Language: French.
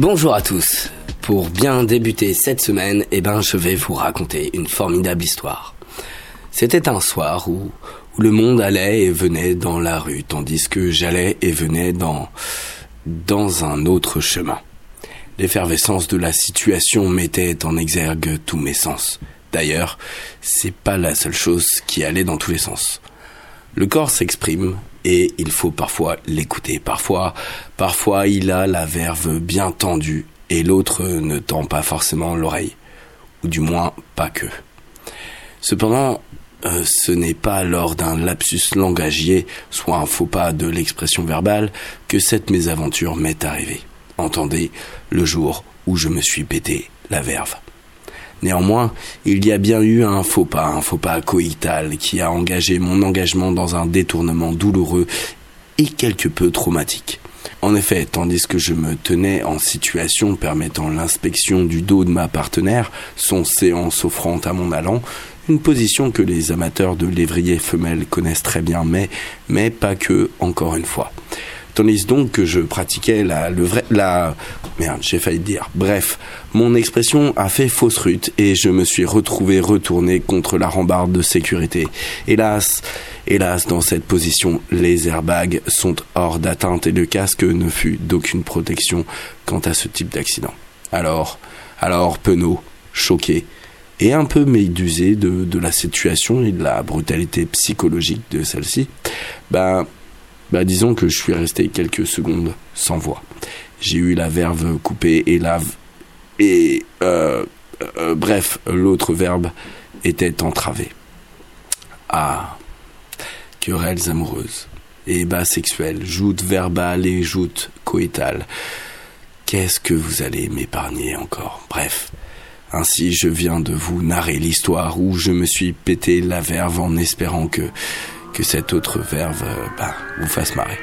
Bonjour à tous. Pour bien débuter cette semaine, eh ben, je vais vous raconter une formidable histoire. C'était un soir où, où le monde allait et venait dans la rue, tandis que j'allais et venais dans, dans un autre chemin. L'effervescence de la situation mettait en exergue tous mes sens. D'ailleurs, c'est pas la seule chose qui allait dans tous les sens. Le corps s'exprime et il faut parfois l'écouter. Parfois, parfois il a la verve bien tendue et l'autre ne tend pas forcément l'oreille. Ou du moins pas que. Cependant, euh, ce n'est pas lors d'un lapsus langagier, soit un faux pas de l'expression verbale, que cette mésaventure m'est arrivée. Entendez, le jour où je me suis pété la verve. Néanmoins, il y a bien eu un faux pas, un faux pas coïtal qui a engagé mon engagement dans un détournement douloureux et quelque peu traumatique. En effet, tandis que je me tenais en situation permettant l'inspection du dos de ma partenaire, son séance offrant à mon allant, une position que les amateurs de lévrier femelle connaissent très bien, mais, mais pas que, encore une fois. Tandis donc que je pratiquais la, le vrai, la, merde, j'ai failli dire. Bref, mon expression a fait fausse rute et je me suis retrouvé retourné contre la rambarde de sécurité. Hélas, hélas, dans cette position, les airbags sont hors d'atteinte et le casque ne fut d'aucune protection quant à ce type d'accident. Alors, alors, penaud, choqué, et un peu médusé de, de la situation et de la brutalité psychologique de celle-ci, ben, bah disons que je suis resté quelques secondes sans voix. J'ai eu la verve coupée et la et euh, euh, bref l'autre verbe était entravé. Ah, querelles amoureuses et bas sexuelles, joutes verbales et joutes coïtales. Qu'est-ce que vous allez m'épargner encore? Bref. Ainsi, je viens de vous narrer l'histoire où je me suis pété la verve en espérant que que cette autre verve euh, bah, vous fasse marrer.